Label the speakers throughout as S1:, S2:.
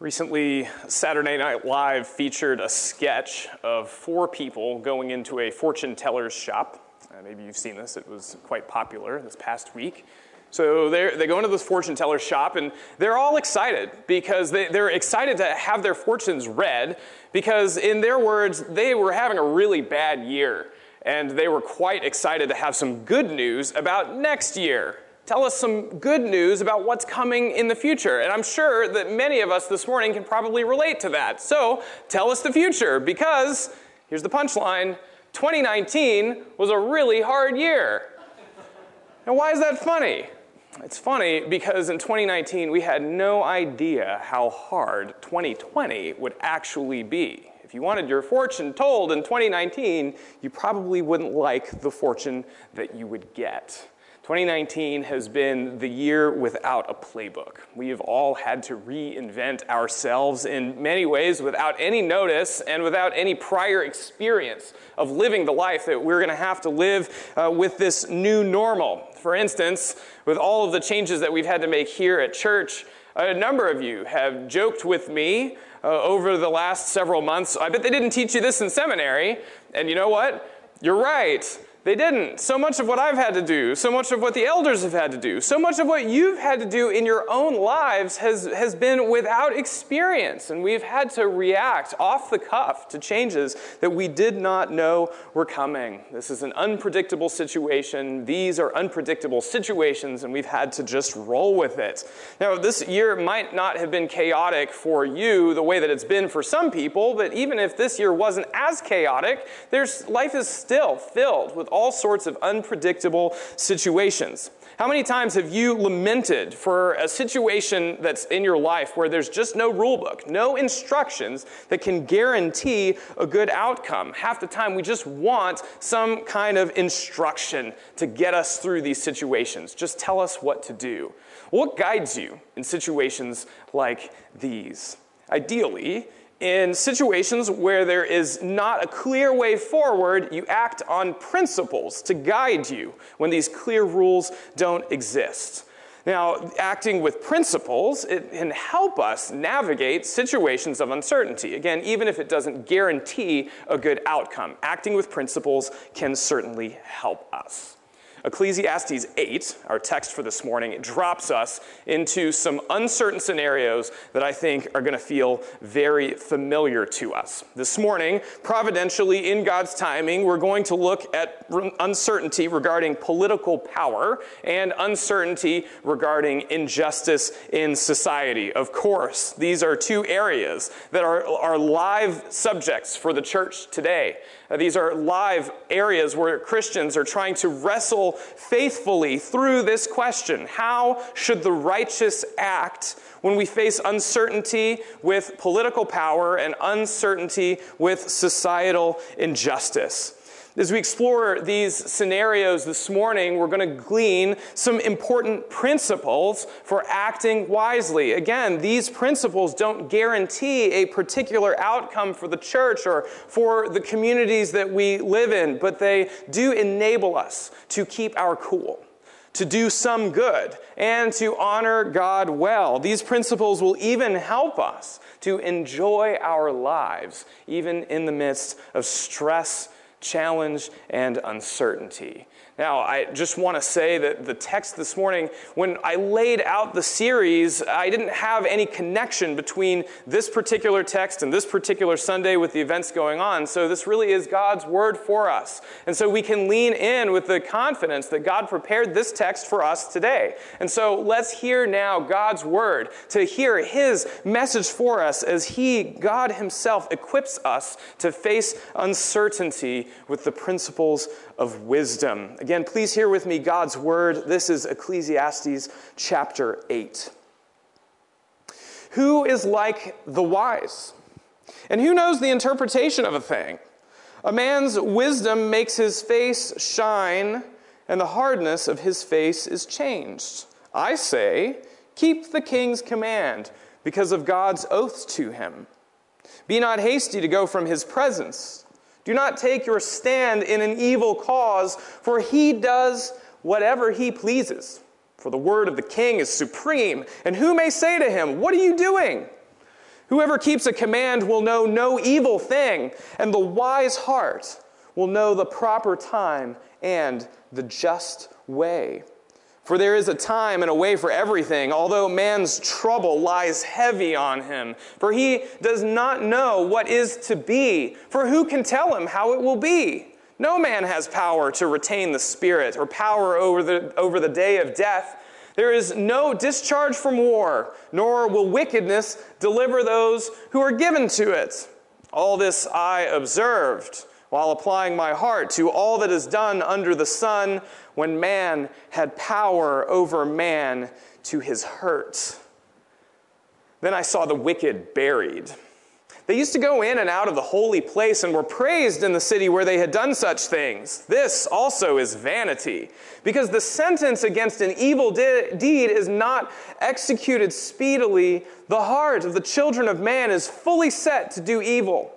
S1: Recently, Saturday Night Live featured a sketch of four people going into a fortune teller's shop. Uh, maybe you've seen this, it was quite popular this past week. So they go into this fortune teller's shop and they're all excited because they, they're excited to have their fortunes read because, in their words, they were having a really bad year and they were quite excited to have some good news about next year tell us some good news about what's coming in the future. And I'm sure that many of us this morning can probably relate to that. So tell us the future, because here's the punchline 2019 was a really hard year. And why is that funny? It's funny because in 2019 we had no idea how hard 2020 would actually be. If you wanted your fortune told in 2019, you probably wouldn't like the fortune that you would get. 2019 has been the year without a playbook. We have all had to reinvent ourselves in many ways without any notice and without any prior experience of living the life that we're going to have to live uh, with this new normal. For instance, with all of the changes that we've had to make here at church, a number of you have joked with me uh, over the last several months. I bet they didn't teach you this in seminary. And you know what? You're right. They didn't. So much of what I've had to do, so much of what the elders have had to do, so much of what you've had to do in your own lives has, has been without experience. And we've had to react off the cuff to changes that we did not know were coming. This is an unpredictable situation. These are unpredictable situations, and we've had to just roll with it. Now, this year might not have been chaotic for you the way that it's been for some people, but even if this year wasn't as chaotic, there's, life is still filled with all sorts of unpredictable situations. How many times have you lamented for a situation that's in your life where there's just no rule book, no instructions that can guarantee a good outcome? Half the time we just want some kind of instruction to get us through these situations. Just tell us what to do. What guides you in situations like these? Ideally, in situations where there is not a clear way forward, you act on principles to guide you when these clear rules don't exist. Now, acting with principles, it can help us navigate situations of uncertainty. Again, even if it doesn't guarantee a good outcome, acting with principles can certainly help us. Ecclesiastes 8, our text for this morning, drops us into some uncertain scenarios that I think are going to feel very familiar to us. This morning, providentially, in God's timing, we're going to look at uncertainty regarding political power and uncertainty regarding injustice in society. Of course, these are two areas that are, are live subjects for the church today. Uh, these are live areas where Christians are trying to wrestle faithfully through this question How should the righteous act when we face uncertainty with political power and uncertainty with societal injustice? As we explore these scenarios this morning, we're going to glean some important principles for acting wisely. Again, these principles don't guarantee a particular outcome for the church or for the communities that we live in, but they do enable us to keep our cool to do some good and to honor God well. These principles will even help us to enjoy our lives, even in the midst of stress challenge, and uncertainty. Now, I just want to say that the text this morning, when I laid out the series, I didn't have any connection between this particular text and this particular Sunday with the events going on. So, this really is God's word for us. And so, we can lean in with the confidence that God prepared this text for us today. And so, let's hear now God's word to hear his message for us as he, God himself, equips us to face uncertainty with the principles of wisdom. Again, please hear with me God's word. This is Ecclesiastes chapter 8. Who is like the wise? And who knows the interpretation of a thing? A man's wisdom makes his face shine, and the hardness of his face is changed. I say, keep the king's command because of God's oaths to him. Be not hasty to go from his presence. Do not take your stand in an evil cause, for he does whatever he pleases. For the word of the king is supreme, and who may say to him, What are you doing? Whoever keeps a command will know no evil thing, and the wise heart will know the proper time and the just way. For there is a time and a way for everything, although man's trouble lies heavy on him. For he does not know what is to be, for who can tell him how it will be? No man has power to retain the Spirit or power over the, over the day of death. There is no discharge from war, nor will wickedness deliver those who are given to it. All this I observed while applying my heart to all that is done under the sun when man had power over man to his hurt. Then I saw the wicked buried they used to go in and out of the holy place and were praised in the city where they had done such things. This also is vanity, because the sentence against an evil de- deed is not executed speedily. The heart of the children of man is fully set to do evil.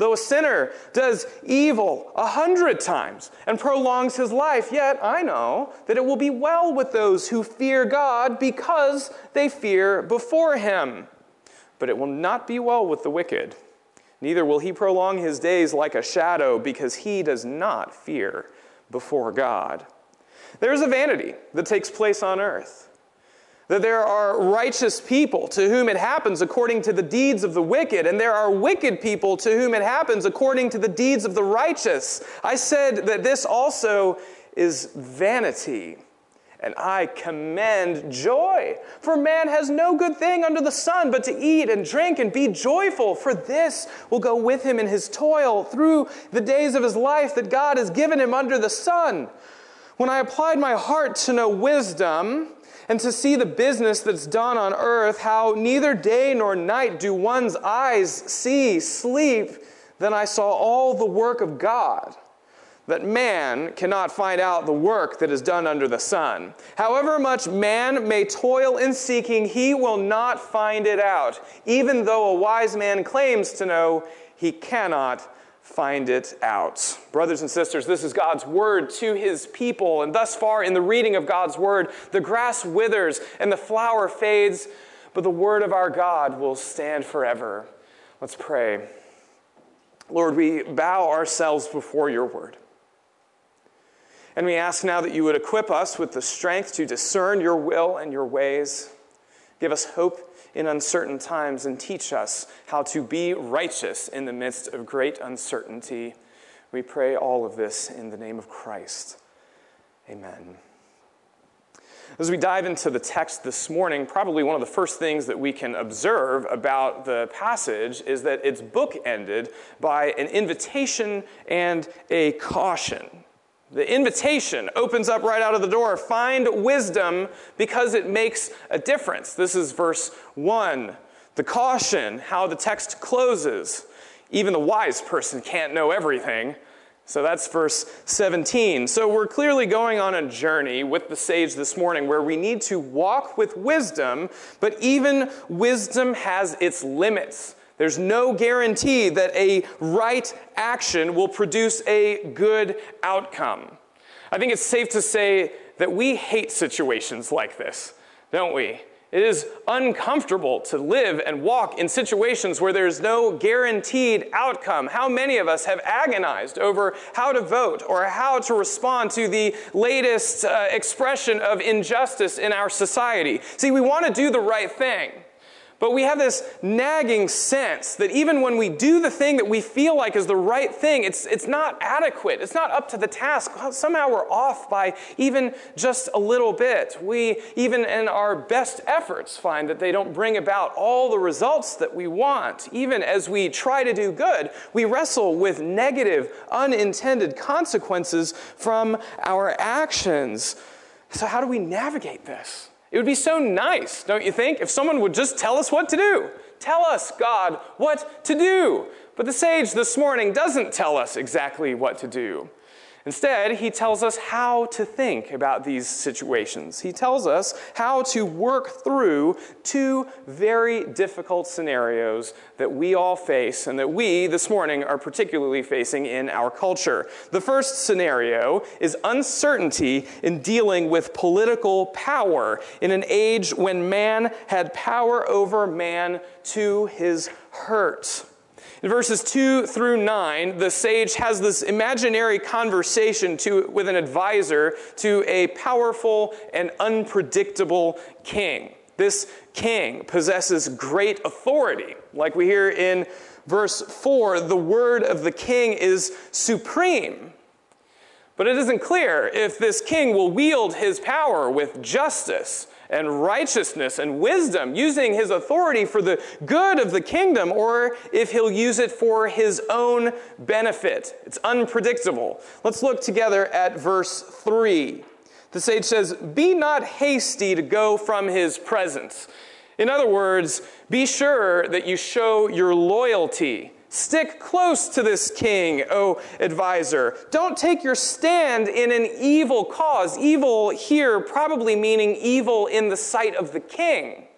S1: Though a sinner does evil a hundred times and prolongs his life, yet I know that it will be well with those who fear God because they fear before him but it will not be well with the wicked. Neither will he prolong his days like a shadow, because he does not fear before God. There is a vanity that takes place on earth. That there are righteous people to whom it happens according to the deeds of the wicked, and there are wicked people to whom it happens according to the deeds of the righteous. I said that this also is vanity and I commend joy. For man has no good thing under the sun but to eat and drink and be joyful, for this will go with him in his toil through the days of his life that God has given him under the sun. When I applied my heart to know wisdom, and to see the business that's done on earth, how neither day nor night do one's eyes see sleep, then I saw all the work of God that man cannot find out the work that is done under the sun. However much man may toil in seeking, he will not find it out. Even though a wise man claims to know, he cannot find it out. Brothers and sisters, this is God's word to his people. And thus far in the reading of God's word, the grass withers and the flower fades, but the word of our God will stand forever. Let's pray. Lord, we bow ourselves before your word. And we ask now that you would equip us with the strength to discern your will and your ways. Give us hope in uncertain times and teach us how to be righteous in the midst of great uncertainty. We pray all of this in the name of Christ. Amen. As we dive into the text this morning, probably one of the first things that we can observe about the passage is that it's bookended by an invitation and a caution. The invitation opens up right out of the door. Find wisdom because it makes a difference. This is verse 1. The caution, how the text closes. Even the wise person can't know everything. So that's verse 17. So we're clearly going on a journey with the sage this morning where we need to walk with wisdom, but even wisdom has its limits. There's no guarantee that a right action will produce a good outcome. I think it's safe to say that we hate situations like this, don't we? It is uncomfortable to live and walk in situations where there's no guaranteed outcome. How many of us have agonized over how to vote or how to respond to the latest uh, expression of injustice in our society? See, we want to do the right thing. But we have this nagging sense that even when we do the thing that we feel like is the right thing, it's, it's not adequate. It's not up to the task. Somehow we're off by even just a little bit. We, even in our best efforts, find that they don't bring about all the results that we want. Even as we try to do good, we wrestle with negative, unintended consequences from our actions. So, how do we navigate this? It would be so nice, don't you think, if someone would just tell us what to do. Tell us, God, what to do. But the sage this morning doesn't tell us exactly what to do. Instead, he tells us how to think about these situations. He tells us how to work through two very difficult scenarios that we all face and that we this morning are particularly facing in our culture. The first scenario is uncertainty in dealing with political power in an age when man had power over man to his hurt. In verses 2 through 9, the sage has this imaginary conversation to, with an advisor to a powerful and unpredictable king. This king possesses great authority. Like we hear in verse 4, the word of the king is supreme. But it isn't clear if this king will wield his power with justice and righteousness and wisdom, using his authority for the good of the kingdom, or if he'll use it for his own benefit. It's unpredictable. Let's look together at verse 3. The sage says, Be not hasty to go from his presence. In other words, be sure that you show your loyalty Stick close to this king, O advisor. Don't take your stand in an evil cause. Evil here probably meaning evil in the sight of the king,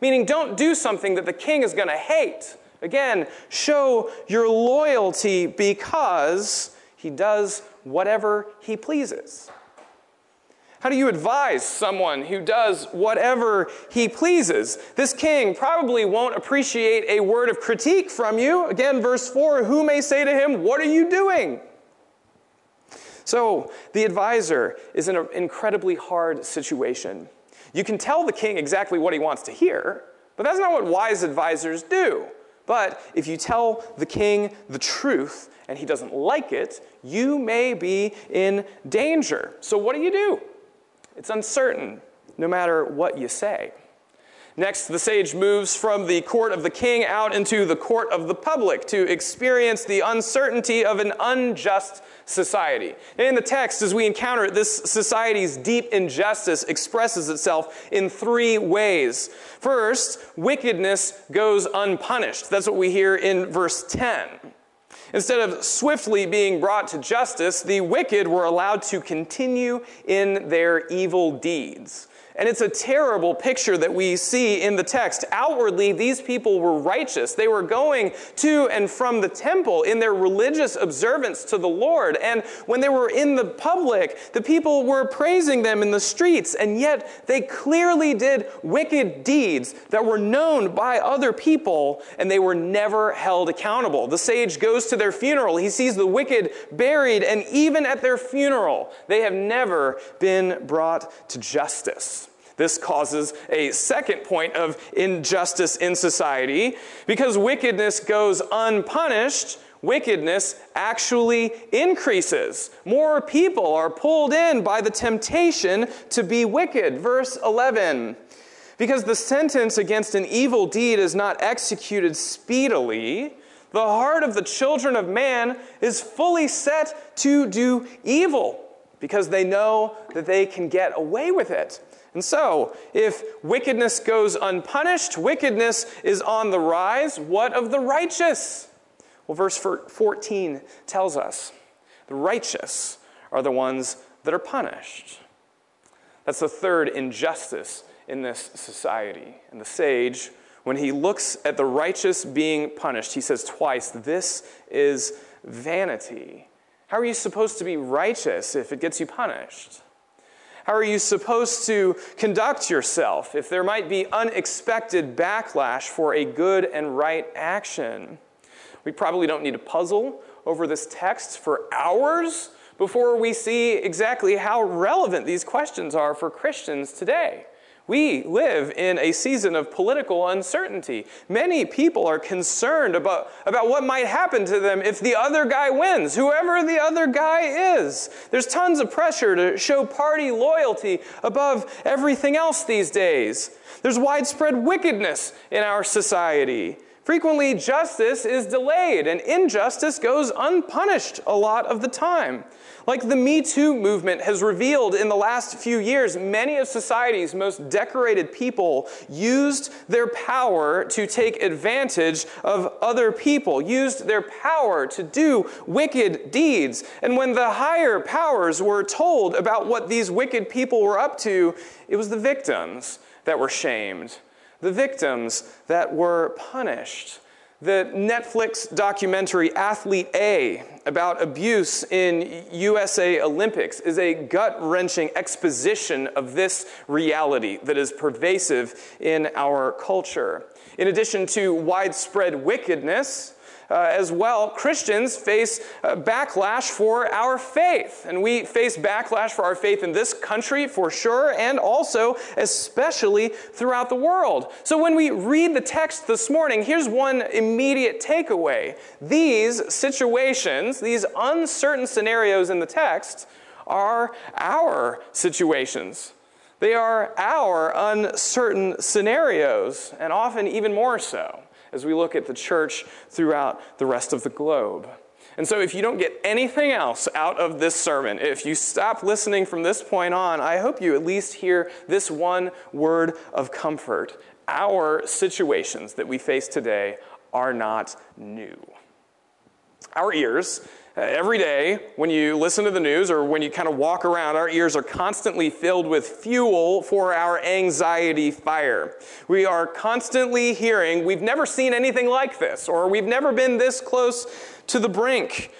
S1: meaning don't do something that the king is going to hate. Again, show your loyalty because he does whatever he pleases. How do you advise someone who does whatever he pleases? This king probably won't appreciate a word of critique from you. Again, verse 4 who may say to him, What are you doing? So, the advisor is in an incredibly hard situation. You can tell the king exactly what he wants to hear, but that's not what wise advisors do. But if you tell the king the truth and he doesn't like it, you may be in danger. So, what do you do? It's uncertain, no matter what you say. Next, the sage moves from the court of the king out into the court of the public to experience the uncertainty of an unjust society. in the text, as we encounter it, this society's deep injustice expresses itself in three ways. First, wickedness goes unpunished. That's what we hear in verse 10. Instead of swiftly being brought to justice, the wicked were allowed to continue in their evil deeds. And it's a terrible picture that we see in the text. Outwardly, these people were righteous. They were going to and from the temple in their religious observance to the Lord. And when they were in the public, the people were praising them in the streets. And yet, they clearly did wicked deeds that were known by other people, and they were never held accountable. The sage goes to their funeral. He sees the wicked buried, and even at their funeral, they have never been brought to justice. This causes a second point of injustice in society. Because wickedness goes unpunished, wickedness actually increases. More people are pulled in by the temptation to be wicked. Verse 11. Because the sentence against an evil deed is not executed speedily, the heart of the children of man is fully set to do evil because they know that they can get away with it. And so, if wickedness goes unpunished, wickedness is on the rise, what of the righteous? Well, verse 14 tells us the righteous are the ones that are punished. That's the third injustice in this society. And the sage, when he looks at the righteous being punished, he says twice, This is vanity. How are you supposed to be righteous if it gets you punished? How are you supposed to conduct yourself if there might be unexpected backlash for a good and right action? We probably don't need to puzzle over this text for hours before we see exactly how relevant these questions are for Christians today. We live in a season of political uncertainty. Many people are concerned about, about what might happen to them if the other guy wins, whoever the other guy is. There's tons of pressure to show party loyalty above everything else these days. There's widespread wickedness in our society. Frequently, justice is delayed and injustice goes unpunished a lot of the time. Like the Me Too movement has revealed in the last few years, many of society's most decorated people used their power to take advantage of other people, used their power to do wicked deeds. And when the higher powers were told about what these wicked people were up to, it was the victims that were shamed the victims that were punished. The Netflix documentary Athlete A about abuse in USA Olympics is a gut wrenching exposition of this reality that is pervasive in our culture. In addition to widespread wickedness, uh, as well, Christians face uh, backlash for our faith. And we face backlash for our faith in this country for sure, and also, especially throughout the world. So when we read the text this morning, here's one immediate takeaway. These situations, these uncertain scenarios in the text, are our situations. They are our uncertain scenarios, and often even more so as we look at the church throughout the rest of the globe. And so, if you don't get anything else out of this sermon, if you stop listening from this point on, I hope you at least hear this one word of comfort. Our situations that we face today are not new. Our ears Uh, every day, when you listen to the news or when you kind of walk around, our ears are constantly filled with fuel for our anxiety fire. We are constantly hearing, we've never seen anything like this, or we've never been this close to the brink.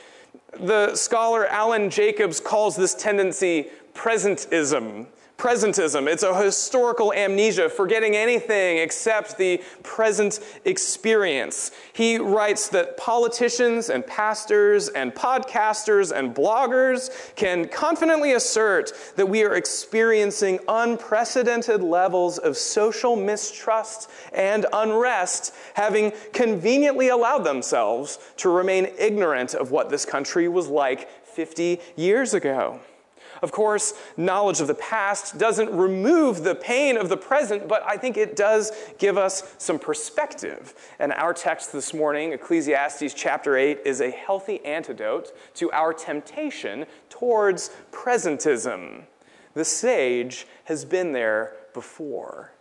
S1: The scholar Alan Jacobs calls this tendency presentism presentism. It's a historical amnesia, forgetting anything except the present experience. He writes that politicians and pastors and podcasters and bloggers can confidently assert that we are experiencing unprecedented levels of social mistrust and unrest, having conveniently allowed themselves to remain ignorant of what this country was like 50 years ago. Of course, knowledge of the past doesn't remove the pain of the present, but I think it does give us some perspective. And our text this morning, Ecclesiastes chapter 8, is a healthy antidote to our temptation towards presentism. The sage has been there before.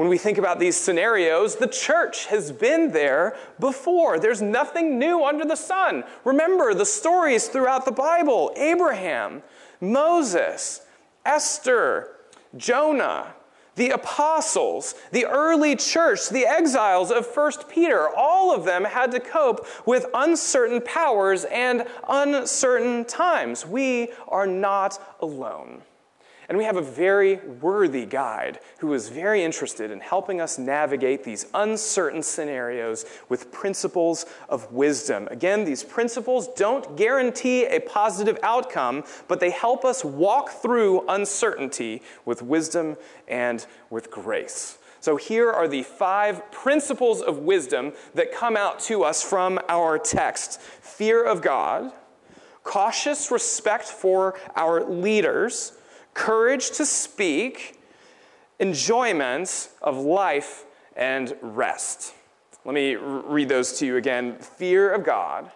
S1: When we think about these scenarios, the church has been there before. There's nothing new under the sun. Remember the stories throughout the Bible Abraham, Moses, Esther, Jonah, the apostles, the early church, the exiles of 1 Peter, all of them had to cope with uncertain powers and uncertain times. We are not alone. And we have a very worthy guide who is very interested in helping us navigate these uncertain scenarios with principles of wisdom. Again, these principles don't guarantee a positive outcome, but they help us walk through uncertainty with wisdom and with grace. So, here are the five principles of wisdom that come out to us from our text fear of God, cautious respect for our leaders courage to speak, enjoyment of life, and rest. Let me read those to you again fear of God,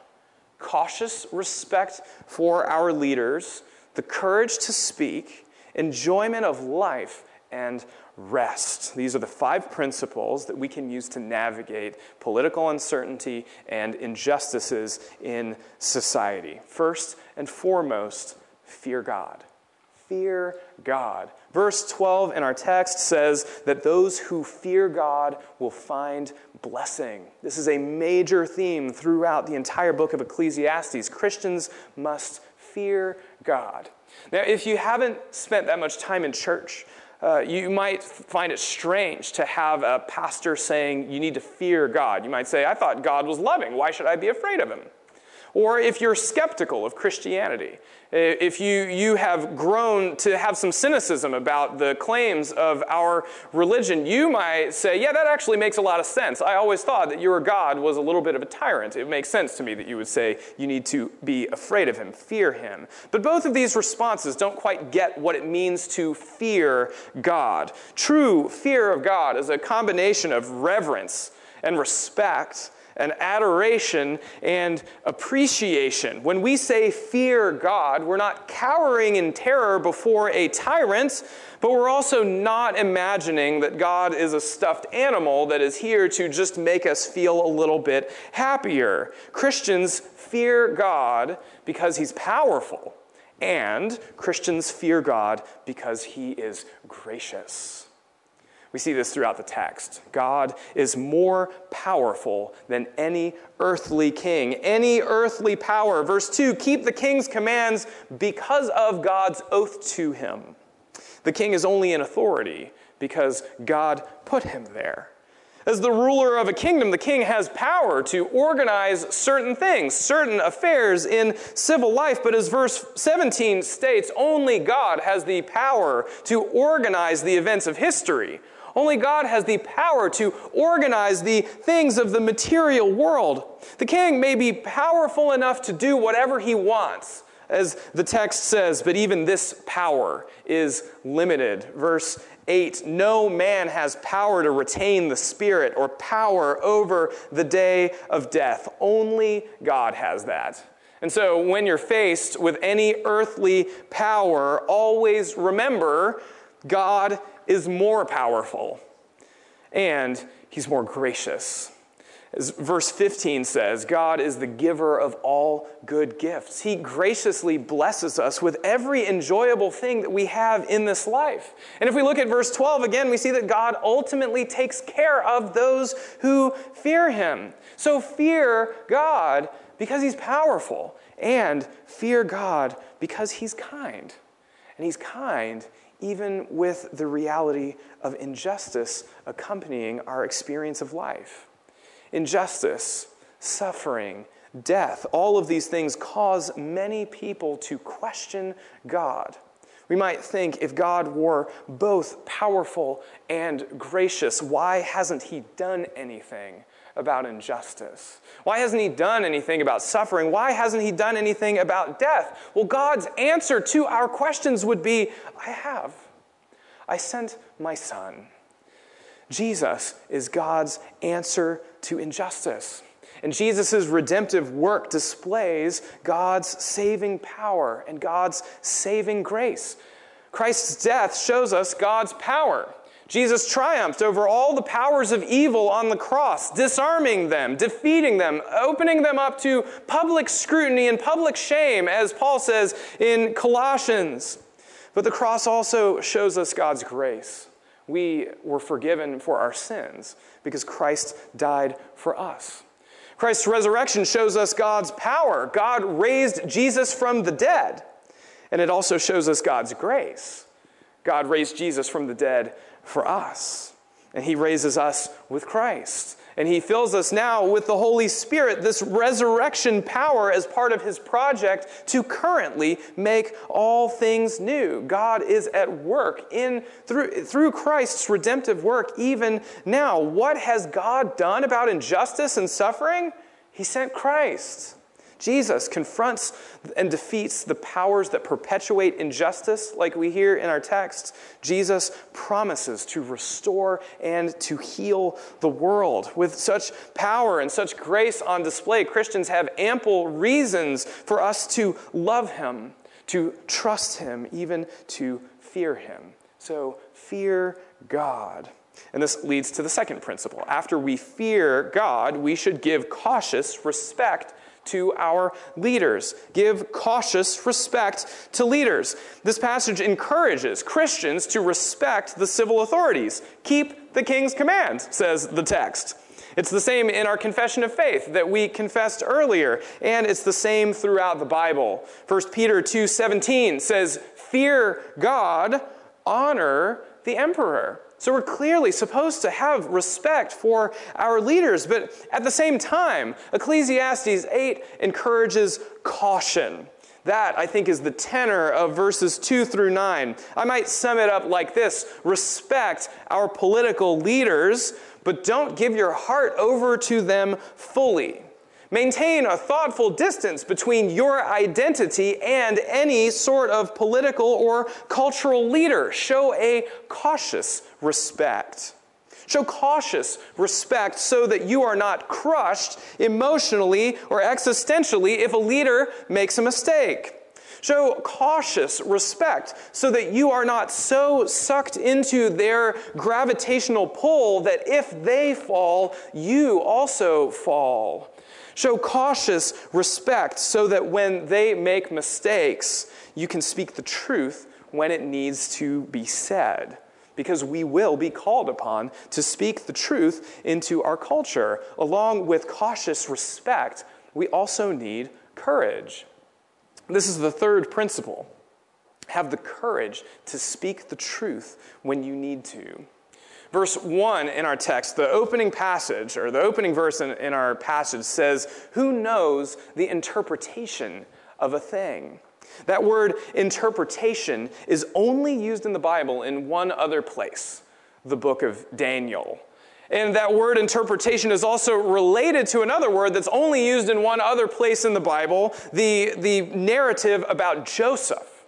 S1: cautious respect for our leaders, the courage to speak, enjoyment of life, and rest. These are the five principles that we can use to navigate political uncertainty and injustices in society. First and foremost, fear God fear God. Verse 12 in our text says that those who fear God will find blessing. This is a major theme throughout the entire book of Ecclesiastes. Christians must fear God. Now, if you haven't spent that much time in church, uh, you might find it strange to have a pastor saying you need to fear God. You might say, I thought God was loving. Why should I be afraid of him? Or if you're skeptical of Christianity, if you, you have grown to have some cynicism about the claims of our religion, you might say, Yeah, that actually makes a lot of sense. I always thought that your God was a little bit of a tyrant. It makes sense to me that you would say you need to be afraid of him, fear him. But both of these responses don't quite get what it means to fear God. True fear of God is a combination of reverence and respect and adoration and appreciation. When we say fear God, we're not cowering in terror before a tyrant, but we're also not imagining that God is a stuffed animal that is here to just make us feel a little bit happier. Christians fear God because he's powerful, and Christians fear God because he is gracious. We see this throughout the text. God is more powerful than any earthly king, any earthly power. Verse 2 keep the king's commands because of God's oath to him. The king is only in authority because God put him there. As the ruler of a kingdom, the king has power to organize certain things, certain affairs in civil life. But as verse 17 states, only God has the power to organize the events of history. Only God has the power to organize the things of the material world. The king may be powerful enough to do whatever he wants, as the text says, but even this power is limited. Verse 8 No man has power to retain the Spirit or power over the day of death. Only God has that. And so, when you're faced with any earthly power, always remember God is more powerful and he's more gracious. As verse 15 says, God is the giver of all good gifts. He graciously blesses us with every enjoyable thing that we have in this life. And if we look at verse 12 again, we see that God ultimately takes care of those who fear him. So fear God because he's powerful, and fear God because he's kind. And he's kind even with the reality of injustice accompanying our experience of life. Injustice, suffering, death, all of these things cause many people to question God. We might think if God were both powerful and gracious, why hasn't He done anything about injustice? Why hasn't He done anything about suffering? Why hasn't He done anything about death? Well, God's answer to our questions would be I have. I sent my Son. Jesus is God's answer to injustice. And Jesus' redemptive work displays God's saving power and God's saving grace. Christ's death shows us God's power. Jesus triumphed over all the powers of evil on the cross, disarming them, defeating them, opening them up to public scrutiny and public shame, as Paul says in Colossians. But the cross also shows us God's grace. We were forgiven for our sins because Christ died for us. Christ's resurrection shows us God's power. God raised Jesus from the dead. And it also shows us God's grace. God raised Jesus from the dead for us. And he raises us with Christ. And he fills us now with the Holy Spirit, this resurrection power as part of his project to currently make all things new. God is at work in through, through Christ's redemptive work even now. What has God done about injustice and suffering? He sent Christ. Jesus confronts and defeats the powers that perpetuate injustice, like we hear in our text. Jesus promises to restore and to heal the world. With such power and such grace on display, Christians have ample reasons for us to love him, to trust him, even to fear him. So, fear God. And this leads to the second principle. After we fear God, we should give cautious respect to our leaders. Give cautious respect to leaders. This passage encourages Christians to respect the civil authorities. Keep the king's command, says the text. It's the same in our confession of faith that we confessed earlier, and it's the same throughout the Bible. 1 Peter 2:17 says, "Fear God, honor the emperor." So we're clearly supposed to have respect for our leaders, but at the same time, Ecclesiastes 8 encourages caution. That, I think, is the tenor of verses 2 through 9. I might sum it up like this Respect our political leaders, but don't give your heart over to them fully. Maintain a thoughtful distance between your identity and any sort of political or cultural leader. Show a cautious respect. Show cautious respect so that you are not crushed emotionally or existentially if a leader makes a mistake. Show cautious respect so that you are not so sucked into their gravitational pull that if they fall, you also fall. Show cautious respect so that when they make mistakes, you can speak the truth when it needs to be said. Because we will be called upon to speak the truth into our culture. Along with cautious respect, we also need courage. This is the third principle. Have the courage to speak the truth when you need to. Verse 1 in our text, the opening passage, or the opening verse in, in our passage says, Who knows the interpretation of a thing? That word interpretation is only used in the Bible in one other place, the book of Daniel. And that word interpretation is also related to another word that's only used in one other place in the Bible, the, the narrative about Joseph.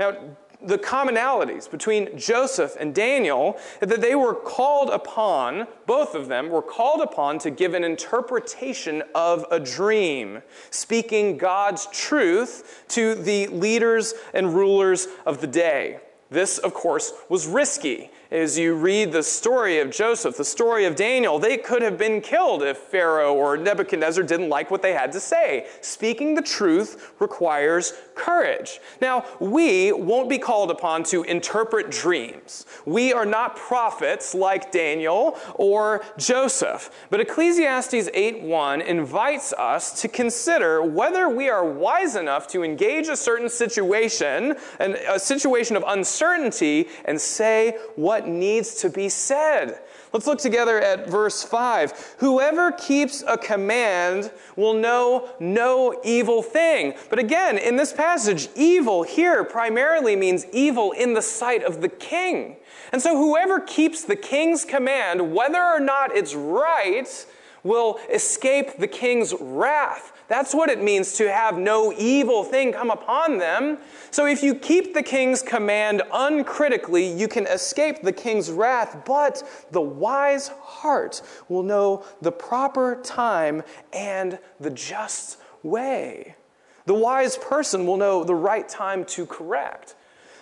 S1: Now, the commonalities between Joseph and Daniel that they were called upon, both of them were called upon to give an interpretation of a dream, speaking God's truth to the leaders and rulers of the day. This, of course, was risky as you read the story of Joseph, the story of Daniel, they could have been killed if Pharaoh or Nebuchadnezzar didn't like what they had to say. Speaking the truth requires courage. Now, we won't be called upon to interpret dreams. We are not prophets like Daniel or Joseph. But Ecclesiastes 8:1 invites us to consider whether we are wise enough to engage a certain situation, a situation of uncertainty, and say what what needs to be said. Let's look together at verse 5. Whoever keeps a command will know no evil thing. But again, in this passage, evil here primarily means evil in the sight of the king. And so whoever keeps the king's command, whether or not it's right, will escape the king's wrath. That's what it means to have no evil thing come upon them. So if you keep the king's command uncritically, you can escape the king's wrath, but the wise heart will know the proper time and the just way. The wise person will know the right time to correct.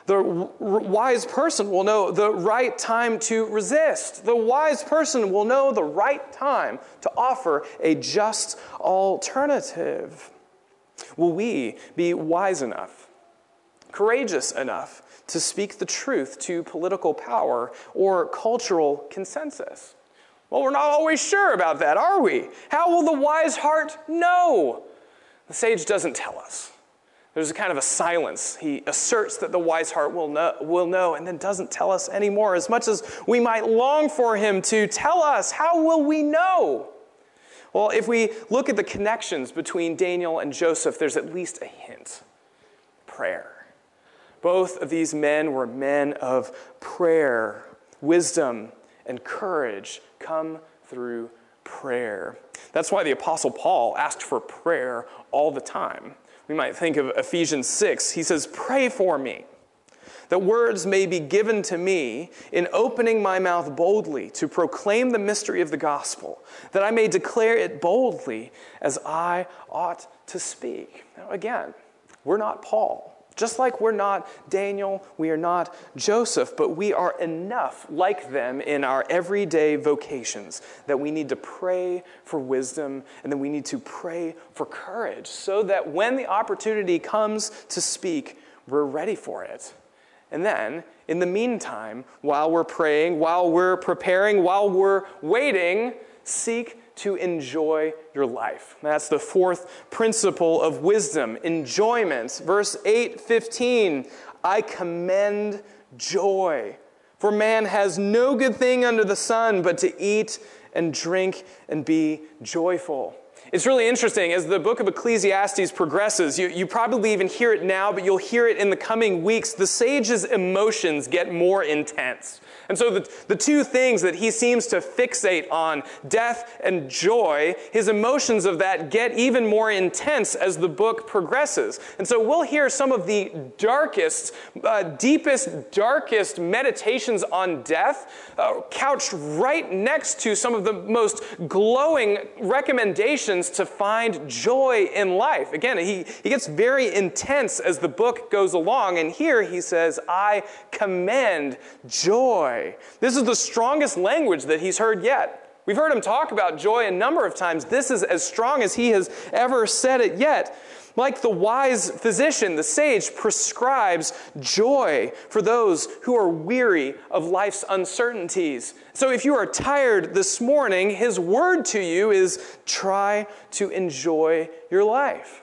S1: The wise person will know the right time to resist. The wise person will know the right time to offer a just alternative. Will we be wise enough, courageous enough to speak the truth to political power or cultural consensus? Well, we're not always sure about that, are we? How will the wise heart know? The sage doesn't tell us. There's a kind of a silence. He asserts that the wise heart will know, will know and then doesn't tell us anymore. As much as we might long for him to tell us, how will we know? Well, if we look at the connections between Daniel and Joseph, there's at least a hint prayer. Both of these men were men of prayer. Wisdom and courage come through prayer. That's why the Apostle Paul asked for prayer all the time. We might think of Ephesians 6. He says, Pray for me, that words may be given to me in opening my mouth boldly to proclaim the mystery of the gospel, that I may declare it boldly as I ought to speak. Now, again, we're not Paul. Just like we're not Daniel, we are not Joseph, but we are enough like them in our everyday vocations that we need to pray for wisdom and then we need to pray for courage so that when the opportunity comes to speak, we're ready for it. And then, in the meantime, while we're praying, while we're preparing, while we're waiting, seek to enjoy your life. That's the fourth principle of wisdom, enjoyment. Verse 8 15, I commend joy. For man has no good thing under the sun but to eat and drink and be joyful. It's really interesting as the book of Ecclesiastes progresses. You, you probably even hear it now, but you'll hear it in the coming weeks. The sage's emotions get more intense. And so the, the two things that he seems to fixate on, death and joy, his emotions of that get even more intense as the book progresses. And so we'll hear some of the darkest, uh, deepest, darkest meditations on death uh, couched right next to some of the most glowing recommendations to find joy in life. Again, he, he gets very intense as the book goes along. And here he says, I commend joy. This is the strongest language that he's heard yet. We've heard him talk about joy a number of times. This is as strong as he has ever said it yet. Like the wise physician, the sage prescribes joy for those who are weary of life's uncertainties. So if you are tired this morning, his word to you is try to enjoy your life.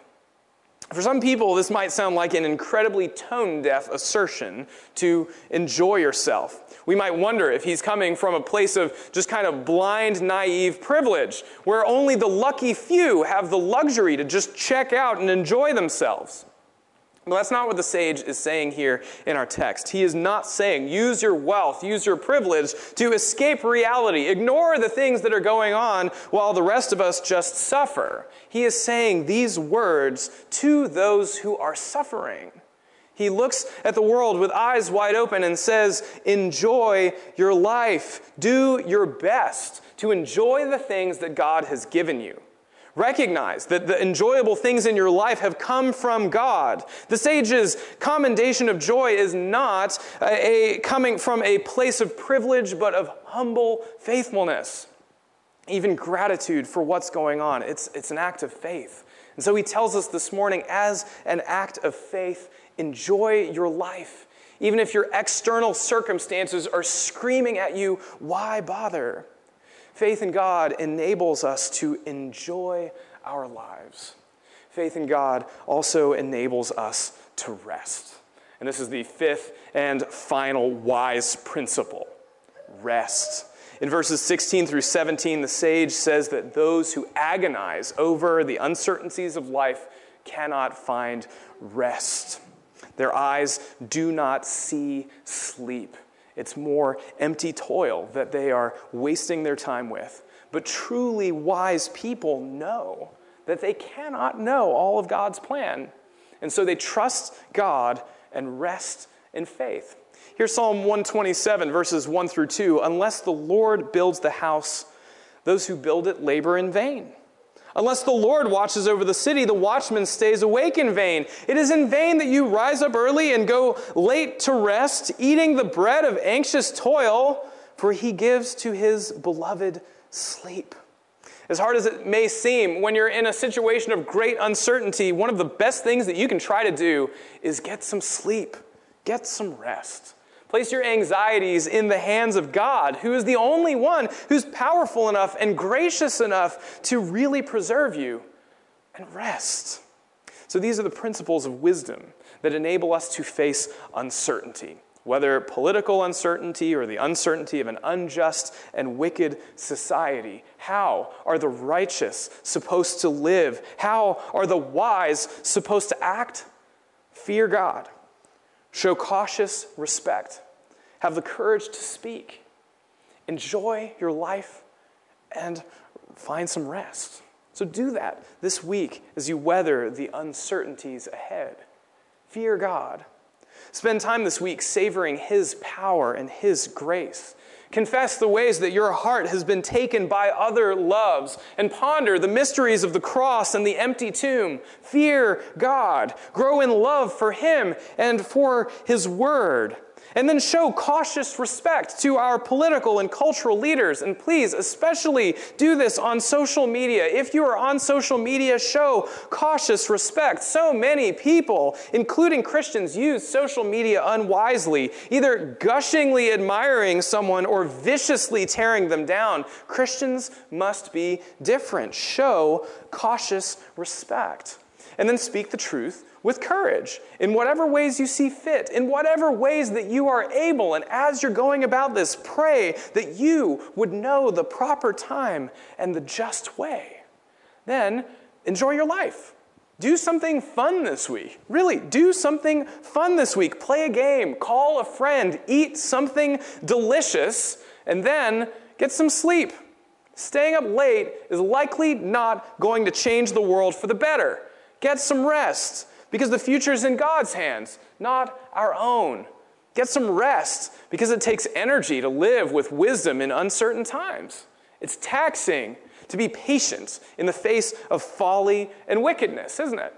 S1: For some people, this might sound like an incredibly tone deaf assertion to enjoy yourself. We might wonder if he's coming from a place of just kind of blind, naive privilege, where only the lucky few have the luxury to just check out and enjoy themselves. That's not what the sage is saying here in our text. He is not saying use your wealth, use your privilege to escape reality, ignore the things that are going on while the rest of us just suffer. He is saying these words to those who are suffering. He looks at the world with eyes wide open and says, Enjoy your life. Do your best to enjoy the things that God has given you. Recognize that the enjoyable things in your life have come from God. The sage's commendation of joy is not a, a coming from a place of privilege, but of humble faithfulness. Even gratitude for what's going on. It's, it's an act of faith. And so he tells us this morning, as an act of faith, enjoy your life. Even if your external circumstances are screaming at you, why bother? Faith in God enables us to enjoy our lives. Faith in God also enables us to rest. And this is the fifth and final wise principle rest. In verses 16 through 17, the sage says that those who agonize over the uncertainties of life cannot find rest. Their eyes do not see sleep. It's more empty toil that they are wasting their time with. But truly wise people know that they cannot know all of God's plan. And so they trust God and rest in faith. Here's Psalm 127, verses 1 through 2. Unless the Lord builds the house, those who build it labor in vain. Unless the Lord watches over the city, the watchman stays awake in vain. It is in vain that you rise up early and go late to rest, eating the bread of anxious toil, for he gives to his beloved sleep. As hard as it may seem, when you're in a situation of great uncertainty, one of the best things that you can try to do is get some sleep, get some rest. Place your anxieties in the hands of God, who is the only one who's powerful enough and gracious enough to really preserve you and rest. So, these are the principles of wisdom that enable us to face uncertainty, whether political uncertainty or the uncertainty of an unjust and wicked society. How are the righteous supposed to live? How are the wise supposed to act? Fear God. Show cautious respect. Have the courage to speak. Enjoy your life and find some rest. So do that this week as you weather the uncertainties ahead. Fear God. Spend time this week savoring His power and His grace. Confess the ways that your heart has been taken by other loves and ponder the mysteries of the cross and the empty tomb. Fear God. Grow in love for Him and for His Word. And then show cautious respect to our political and cultural leaders. And please, especially do this on social media. If you are on social media, show cautious respect. So many people, including Christians, use social media unwisely, either gushingly admiring someone or viciously tearing them down. Christians must be different. Show cautious respect. And then speak the truth with courage in whatever ways you see fit, in whatever ways that you are able. And as you're going about this, pray that you would know the proper time and the just way. then enjoy your life. Do something fun this week. Really, do something fun this week. Play a game, call a friend, eat something delicious, and then get some sleep. Staying up late is likely not going to change the world for the better. Get some rest because the future is in God's hands, not our own. Get some rest because it takes energy to live with wisdom in uncertain times. It's taxing to be patient in the face of folly and wickedness, isn't it?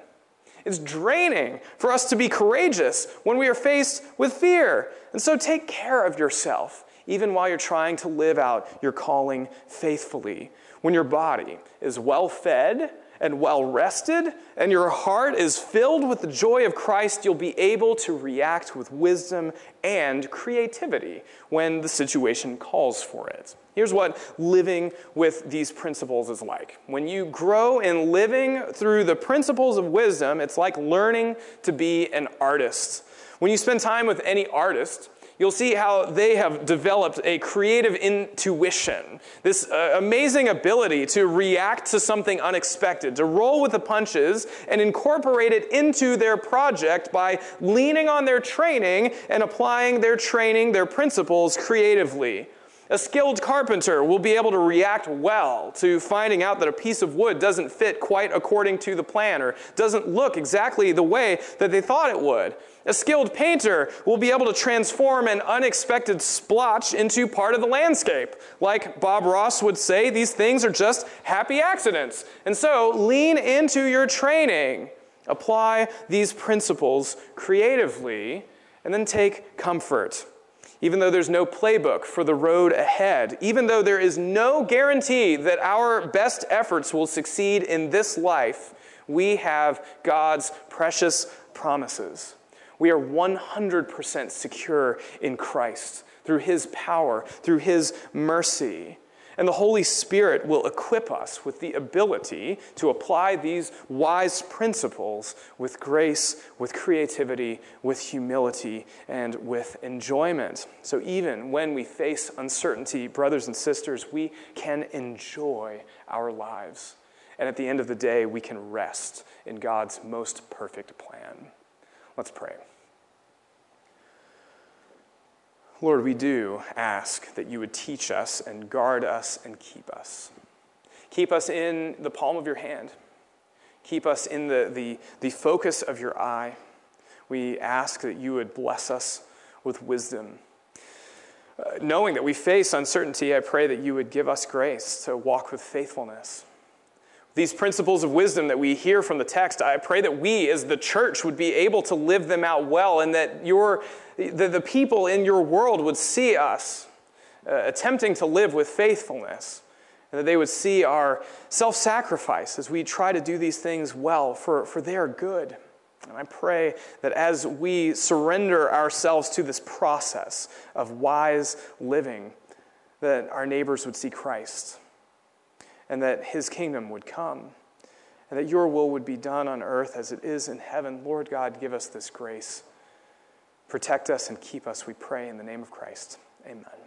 S1: It's draining for us to be courageous when we are faced with fear. And so take care of yourself, even while you're trying to live out your calling faithfully. When your body is well fed and well rested, and your heart is filled with the joy of Christ, you'll be able to react with wisdom and creativity when the situation calls for it. Here's what living with these principles is like. When you grow in living through the principles of wisdom, it's like learning to be an artist. When you spend time with any artist, you'll see how they have developed a creative intuition, this uh, amazing ability to react to something unexpected, to roll with the punches and incorporate it into their project by leaning on their training and applying their training, their principles creatively. A skilled carpenter will be able to react well to finding out that a piece of wood doesn't fit quite according to the plan or doesn't look exactly the way that they thought it would. A skilled painter will be able to transform an unexpected splotch into part of the landscape. Like Bob Ross would say, these things are just happy accidents. And so lean into your training. Apply these principles creatively and then take comfort even though there's no playbook for the road ahead, even though there is no guarantee that our best efforts will succeed in this life, we have God's precious promises. We are 100% secure in Christ through His power, through His mercy. And the Holy Spirit will equip us with the ability to apply these wise principles with grace, with creativity, with humility, and with enjoyment. So even when we face uncertainty, brothers and sisters, we can enjoy our lives. And at the end of the day, we can rest in God's most perfect plan. Let's pray. Lord, we do ask that you would teach us and guard us and keep us. Keep us in the palm of your hand. Keep us in the, the, the focus of your eye. We ask that you would bless us with wisdom. Uh, knowing that we face uncertainty, I pray that you would give us grace to walk with faithfulness. These principles of wisdom that we hear from the text, I pray that we as the church would be able to live them out well and that your the, the people in your world would see us uh, attempting to live with faithfulness, and that they would see our self sacrifice as we try to do these things well for, for their good. And I pray that as we surrender ourselves to this process of wise living, that our neighbors would see Christ and that his kingdom would come and that your will would be done on earth as it is in heaven. Lord God, give us this grace. Protect us and keep us, we pray, in the name of Christ. Amen.